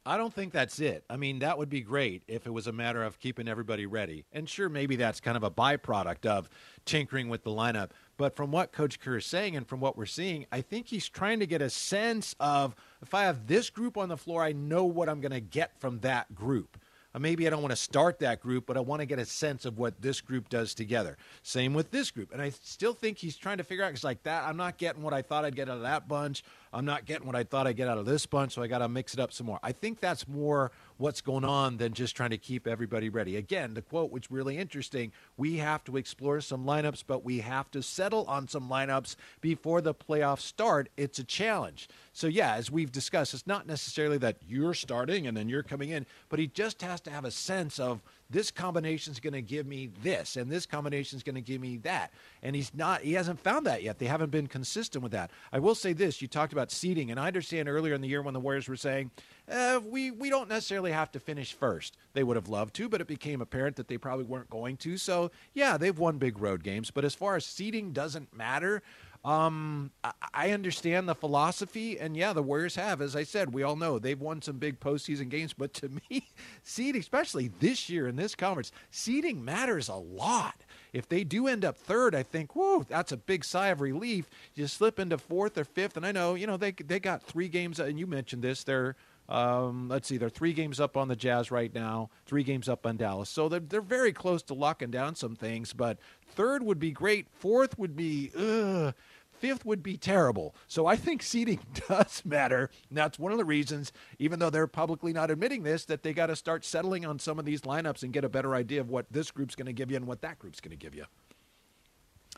I don't think that's it. I mean, that would be great if it was a matter of keeping everybody ready. And sure, maybe that's kind of a byproduct of tinkering with the lineup. But from what Coach Kerr is saying and from what we're seeing, I think he's trying to get a sense of if I have this group on the floor, I know what I'm going to get from that group. Uh, maybe I don't want to start that group, but I want to get a sense of what this group does together. Same with this group. And I still think he's trying to figure out, he's like that, I'm not getting what I thought I'd get out of that bunch. I'm not getting what I thought I'd get out of this bunch, so I got to mix it up some more. I think that's more what's going on than just trying to keep everybody ready. Again, the quote was really interesting. We have to explore some lineups, but we have to settle on some lineups before the playoffs start. It's a challenge. So, yeah, as we've discussed, it's not necessarily that you're starting and then you're coming in, but he just has to have a sense of this combination is going to give me this and this combination is going to give me that. And he's not he hasn't found that yet. They haven't been consistent with that. I will say this you talked about seeding and i understand earlier in the year when the warriors were saying eh, we, we don't necessarily have to finish first. They would have loved to but it became apparent that they probably weren't going to. So yeah they've won big road games but as far as seeding doesn't matter um, I understand the philosophy, and yeah, the Warriors have. As I said, we all know they've won some big postseason games, but to *laughs* me, seeding, especially this year in this conference, seeding matters a lot. If they do end up third, I think, whoa, that's a big sigh of relief. You slip into fourth or fifth, and I know, you know, they they got three games, and you mentioned this. They're um, let's see, they're three games up on the Jazz right now, three games up on Dallas. So they're, they're very close to locking down some things, but third would be great. Fourth would be, ugh. Fifth would be terrible. So I think seeding *laughs* does matter. And that's one of the reasons, even though they're publicly not admitting this, that they got to start settling on some of these lineups and get a better idea of what this group's going to give you and what that group's going to give you.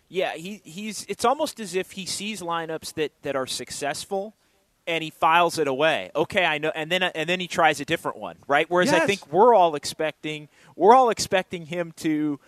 Yeah, he, he's. It's almost as if he sees lineups that, that are successful, and he files it away. Okay, I know, and then and then he tries a different one, right? Whereas yes. I think we're all expecting we're all expecting him to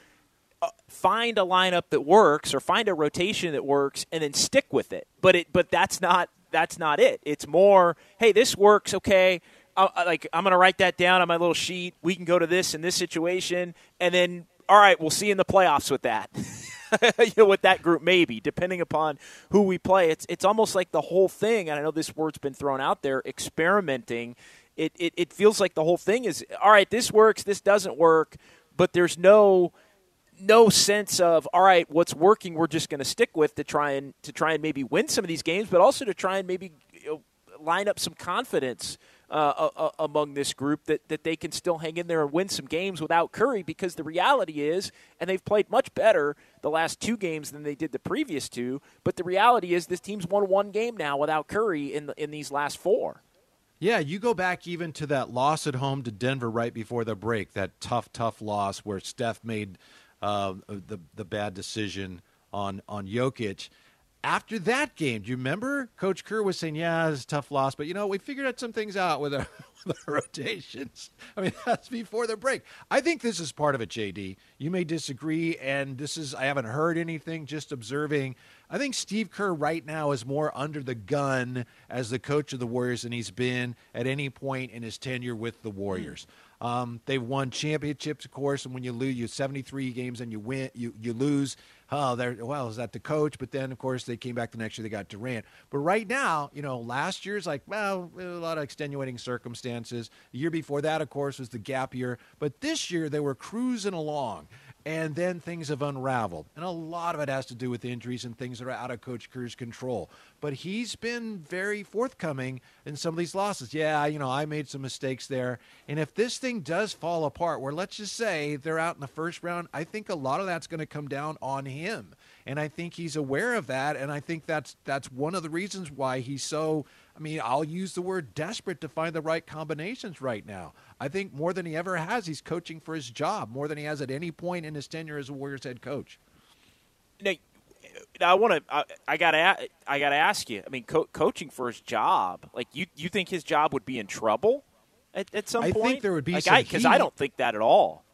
find a lineup that works or find a rotation that works and then stick with it. But it but that's not that's not it. It's more, hey, this works, okay. uh, like I'm going to write that down on my little sheet. We can go to this in this situation, and then all right, we'll see in the playoffs with that. *laughs* you know, with that group, maybe depending upon who we play. It's it's almost like the whole thing. And I know this word's been thrown out there, experimenting. It, it it feels like the whole thing is all right. This works. This doesn't work. But there's no no sense of all right, what's working. We're just going to stick with to try and to try and maybe win some of these games, but also to try and maybe you know, line up some confidence uh, among this group that, that they can still hang in there and win some games without Curry because the reality is, and they've played much better the last two games than they did the previous two, but the reality is this team's won one game now without Curry in, the, in these last four.
Yeah, you go back even to that loss at home to Denver right before the break, that tough, tough loss where Steph made uh, the the bad decision on on Jokic after that game, do you remember Coach Kerr was saying, "Yeah, it's a tough loss, but you know we figured out some things out with our, *laughs* with our rotations." *laughs* I mean, *laughs* that's before the break. I think this is part of it, JD. You may disagree, and this is I haven't heard anything, just observing. I think Steve Kerr right now is more under the gun as the coach of the Warriors than he's been at any point in his tenure with the Warriors. Um, they've won championships, of course, and when you lose, you 73 games and you win, you you lose oh, they're, well, is that the coach? But then, of course, they came back the next year, they got Durant. But right now, you know, last year's like, well, a lot of extenuating circumstances. The year before that, of course, was the gap year. But this year, they were cruising along and then things have unraveled. And a lot of it has to do with injuries and things that are out of Coach Kerr's control. But he's been very forthcoming in some of these losses. Yeah, you know, I made some mistakes there. And if this thing does fall apart, where let's just say they're out in the first round, I think a lot of that's going to come down on him. And I think he's aware of that. And I think that's that's one of the reasons why he's so I mean, I'll use the word desperate to find the right combinations right now. I think more than he ever has, he's coaching for his job more than he has at any point in his tenure as a Warriors head coach.
Now, I want to. I, I got to. I got to ask you. I mean, co- coaching for his job. Like you, you think his job would be in trouble at, at some
I
point?
I think there would be
like
some
because I, I, don't think that at all.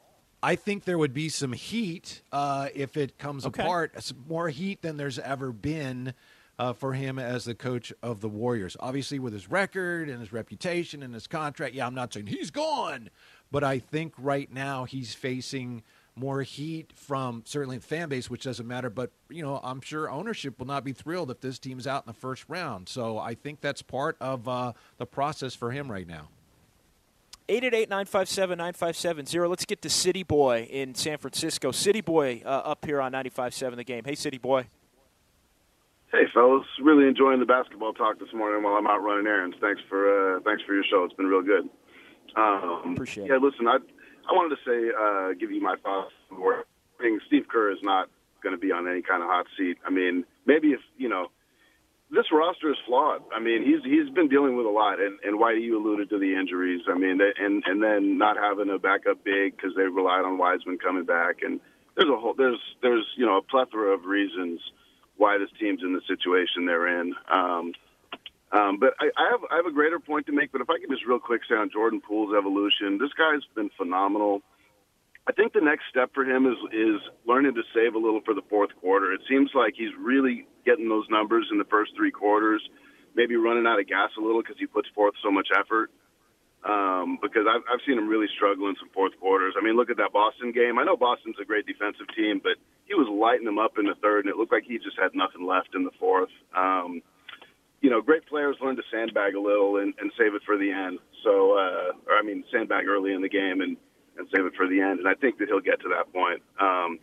I think there would be some heat uh, if it comes
okay.
apart. More heat than there's ever been uh, for him as the coach of the Warriors. Obviously, with his record and his reputation and his contract, yeah, I'm not saying he's gone, but I think right now he's facing more heat from certainly the fan base, which doesn't matter. But you know, I'm sure ownership will not be thrilled if this team's out in the first round. So I think that's part of uh, the process for him right now.
888-957-9570. Let's get to City Boy in San Francisco. City Boy uh, up here on 95.7 The Game. Hey, City Boy.
Hey, fellas, really enjoying the basketball talk this morning while I'm out running errands. Thanks for uh, thanks for your show. It's been real good.
Um, Appreciate.
Yeah, listen, I I wanted to say uh, give you my thoughts. I think Steve Kerr is not going to be on any kind of hot seat. I mean, maybe if you know this roster is flawed. I mean, he's he's been dealing with a lot, and and Whitey, you alluded to the injuries. I mean, and and then not having a backup big because they relied on Wiseman coming back, and there's a whole there's there's you know a plethora of reasons why this team's in the situation they're in. Um, um, but I, I have I have a greater point to make. But if I can just real quick say on Jordan Poole's evolution, this guy's been phenomenal. I think the next step for him is is learning to save a little for the fourth quarter. It seems like he's really getting those numbers in the first three quarters, maybe running out of gas a little because he puts forth so much effort. Um, because I've, I've seen him really struggle in some fourth quarters. I mean, look at that Boston game. I know Boston's a great defensive team, but he was lighting them up in the third, and it looked like he just had nothing left in the fourth. Um, you know, great players learn to sandbag a little and, and save it for the end. So, uh, or I mean, sandbag early in the game and, and save it for the end. And I think that he'll get to that point. Um,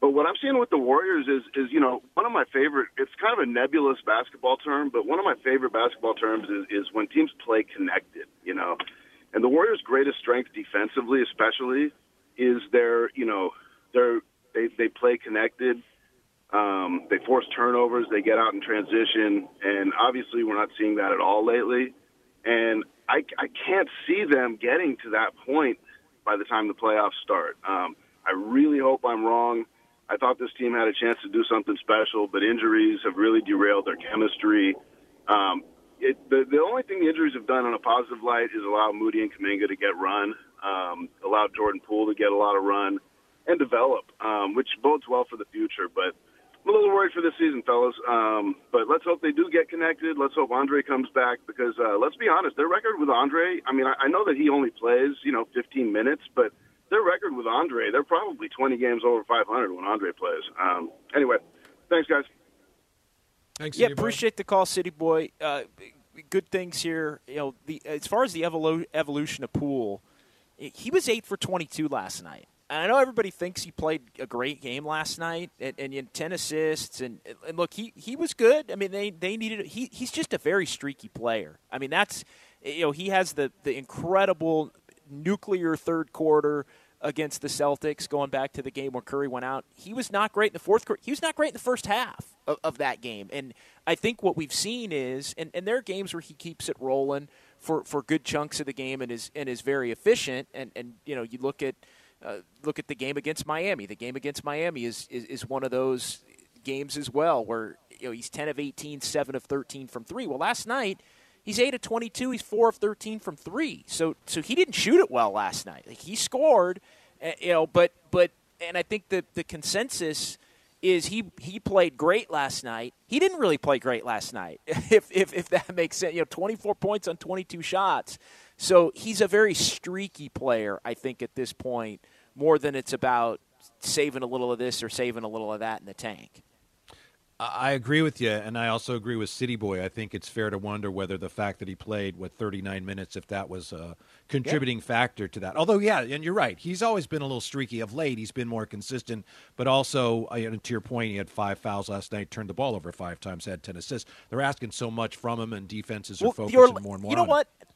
but what I'm seeing with the Warriors is, is, you know, one of my favorite, it's kind of a nebulous basketball term, but one of my favorite basketball terms is, is when teams play connected, you know. And the Warriors' greatest strength defensively, especially, is their, you know, their, they, they play connected. Um, they force turnovers. They get out in transition. And obviously, we're not seeing that at all lately. And I, I can't see them getting to that point by the time the playoffs start. Um, I really hope I'm wrong. I thought this team had a chance to do something special, but injuries have really derailed their chemistry. Um, it, the, the only thing the injuries have done on a positive light is allow Moody and Kuminga to get run, um, allow Jordan Poole to get a lot of run, and develop, um, which bodes well for the future. But I'm a little worried for this season, fellas. Um, but let's hope they do get connected. Let's hope Andre comes back because uh, let's be honest, their record with Andre. I mean, I, I know that he only plays, you know, 15 minutes, but their record with Andre, they're probably 20 games over 500 when Andre plays. Um, anyway, thanks, guys.
Thanks.
Yeah,
City Boy.
appreciate the call, City Boy. Uh, good things here. You know, the as far as the evolu- evolution of Poole, he was eight for twenty-two last night. And I know everybody thinks he played a great game last night, and, and, and ten assists. And, and look, he, he was good. I mean, they they needed. He he's just a very streaky player. I mean, that's you know he has the the incredible nuclear third quarter against the Celtics, going back to the game where Curry went out. He was not great in the fourth quarter. He was not great in the first half of, of that game. And I think what we've seen is, and, and there are games where he keeps it rolling for, for good chunks of the game and is and is very efficient. And, and you know, you look at uh, look at the game against Miami. The game against Miami is, is, is one of those games as well where you know he's 10 of 18, 7 of 13 from three. Well, last night he's 8 of 22, he's 4 of 13 from three. So so he didn't shoot it well last night. Like he scored, uh, you know, but but and I think the the consensus is he he played great last night. He didn't really play great last night, *laughs* if if if that makes sense. You know, 24 points on 22 shots. So he's a very streaky player, I think, at this point, more than it's about saving a little of this or saving a little of that in the tank.
I agree with you, and I also agree with City Boy. I think it's fair to wonder whether the fact that he played what 39 minutes, if that was a contributing yeah. factor to that. Although, yeah, and you're right, he's always been a little streaky of late. He's been more consistent, but also, uh, to your point, he had five fouls last night, turned the ball over five times, had 10 assists. They're asking so much from him, and defenses are well, focusing Orla- more and more.
You know what?
It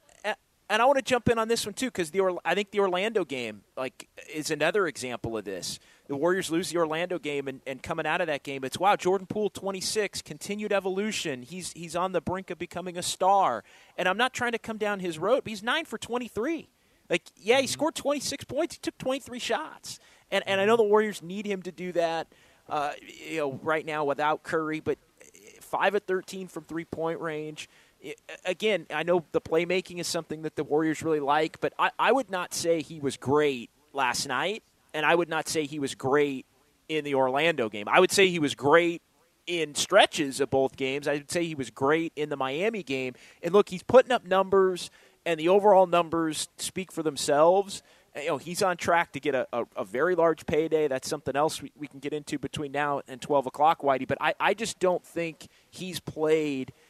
and I want to jump in on this one too because the I think the Orlando game like is another example of this. The Warriors lose the Orlando game, and, and coming out of that game, it's wow, Jordan Poole, 26, continued evolution. He's he's on the brink of becoming a star. And I'm not trying to come down his road, but he's nine for 23. Like, yeah, he mm-hmm. scored 26 points. He took 23 shots, and and I know the Warriors need him to do that. Uh, you know, right now without Curry, but five at 13 from three point range again, I know the playmaking is something that the Warriors really like, but I, I would not say he was great last night, and I would not say he was great in the Orlando game. I would say he was great in stretches of both games. I would say he was great in the Miami game. And look, he's putting up numbers, and the overall numbers speak for themselves. You know, he's on track to get a, a, a very large payday. That's something else we, we can get into between now and 12 o'clock, Whitey. But I, I just don't think he's played –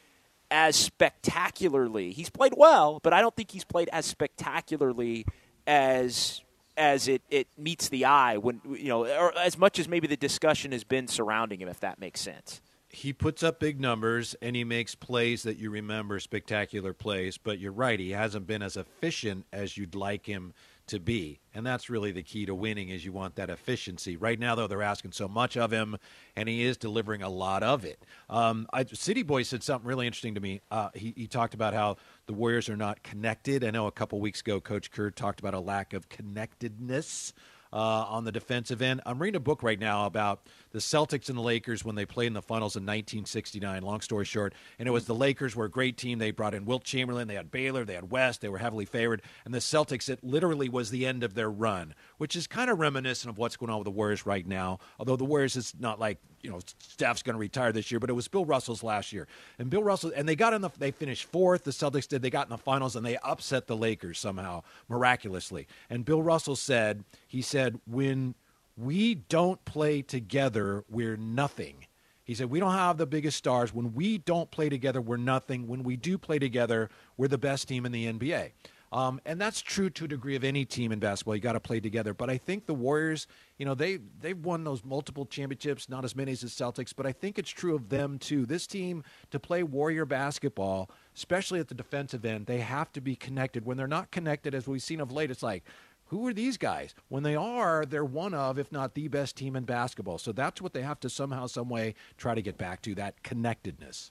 as spectacularly. He's played well, but I don't think he's played as spectacularly as as it, it meets the eye when you know or as much as maybe the discussion has been surrounding him if that makes sense.
He puts up big numbers and he makes plays that you remember spectacular plays but you're right he hasn't been as efficient as you'd like him to be. And that's really the key to winning is you want that efficiency. Right now, though, they're asking so much of him, and he is delivering a lot of it. Um, I, City Boy said something really interesting to me. Uh, he, he talked about how the Warriors are not connected. I know a couple weeks ago, Coach Kerr talked about a lack of connectedness uh, on the defensive end. I'm reading a book right now about the Celtics and the Lakers when they played in the finals in 1969. Long story short, and it was the Lakers were a great team. They brought in Wilt Chamberlain, they had Baylor, they had West, they were heavily favored, and the Celtics it literally was the end of their run, which is kind of reminiscent of what's going on with the Warriors right now. Although the Warriors is not like you know Steph's going to retire this year, but it was Bill Russell's last year, and Bill Russell and they got in the they finished fourth. The Celtics did they got in the finals and they upset the Lakers somehow miraculously. And Bill Russell said he said when we don't play together, we're nothing. He said, We don't have the biggest stars. When we don't play together, we're nothing. When we do play together, we're the best team in the NBA. Um, and that's true to a degree of any team in basketball. You got to play together. But I think the Warriors, you know, they they've won those multiple championships, not as many as the Celtics, but I think it's true of them too. This team to play Warrior basketball, especially at the defensive end, they have to be connected. When they're not connected, as we've seen of late, it's like, who are these guys? When they are, they're one of, if not the best team in basketball. So that's what they have to somehow, some way try to get back to that connectedness.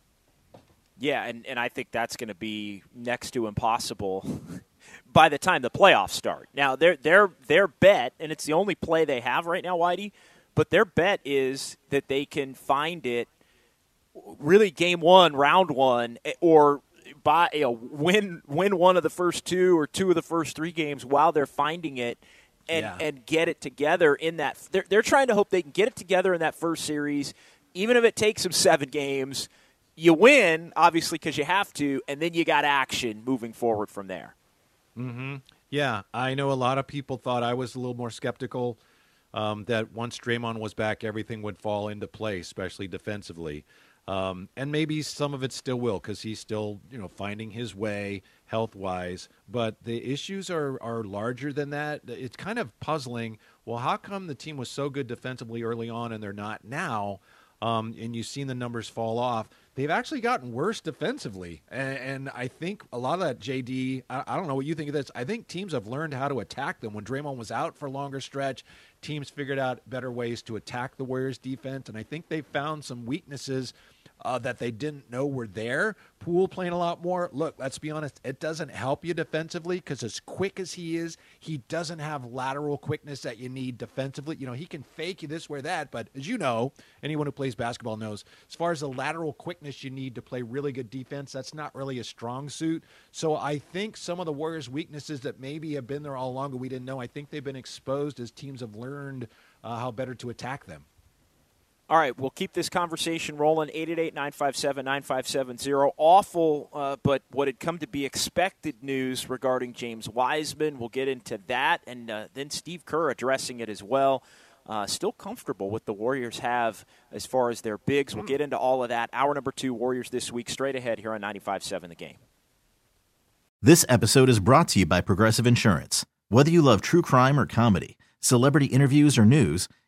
Yeah, and, and I think that's going to be next to impossible *laughs* by the time the playoffs start. Now, their their their bet, and it's the only play they have right now, Whitey, but their bet is that they can find it really game one, round one, eh, or by you know win win one of the first two or two of the first three games while they're finding it. And,
yeah.
and get it together in that they're, they're trying to hope they can get it together in that first series even if it takes them seven games, you win, obviously, because you have to, and then you got action moving forward from there.
Mm-hmm. Yeah, I know a lot of people thought I was a little more skeptical um, that once Draymond was back, everything would fall into place, especially defensively. Um, and maybe some of it still will because he's still, you know, finding his way health wise. But the issues are are larger than that. It's kind of puzzling. Well, how come the team was so good defensively early on and they're not now? Um, and you've seen the numbers fall off they've actually gotten worse defensively. And, and I think a lot of that, JD, I, I, don't know what you think of this. I think teams have learned how to attack them. When Draymond was out for a longer stretch, teams figured out better ways to attack the Warriors defense. And I think they found some weaknesses uh, that they didn't know were there. Poole playing a lot more. Look, let's be honest, it doesn't help you defensively because as quick as he is, he doesn't have lateral quickness that you need defensively. You know, he can fake you this or that, but as you know, anyone who plays basketball knows, as far as the lateral quickness you need to play really good defense, that's not really a strong suit. So I think some of the Warriors' weaknesses that maybe have been there all along, we didn't know, I think they've been exposed as teams have learned uh, how better to attack them.
All right, we'll keep this conversation rolling. 888 957 9570. Awful, uh, but what had come to be expected news regarding James Wiseman. We'll get into that. And uh, then Steve Kerr addressing it as well. Uh, still comfortable with the Warriors have as far as their bigs. We'll get into all of that. Hour number two, Warriors this week, straight ahead here on 95.7 The Game.
This episode is brought to you by Progressive Insurance. Whether you love true crime or comedy, celebrity interviews or news,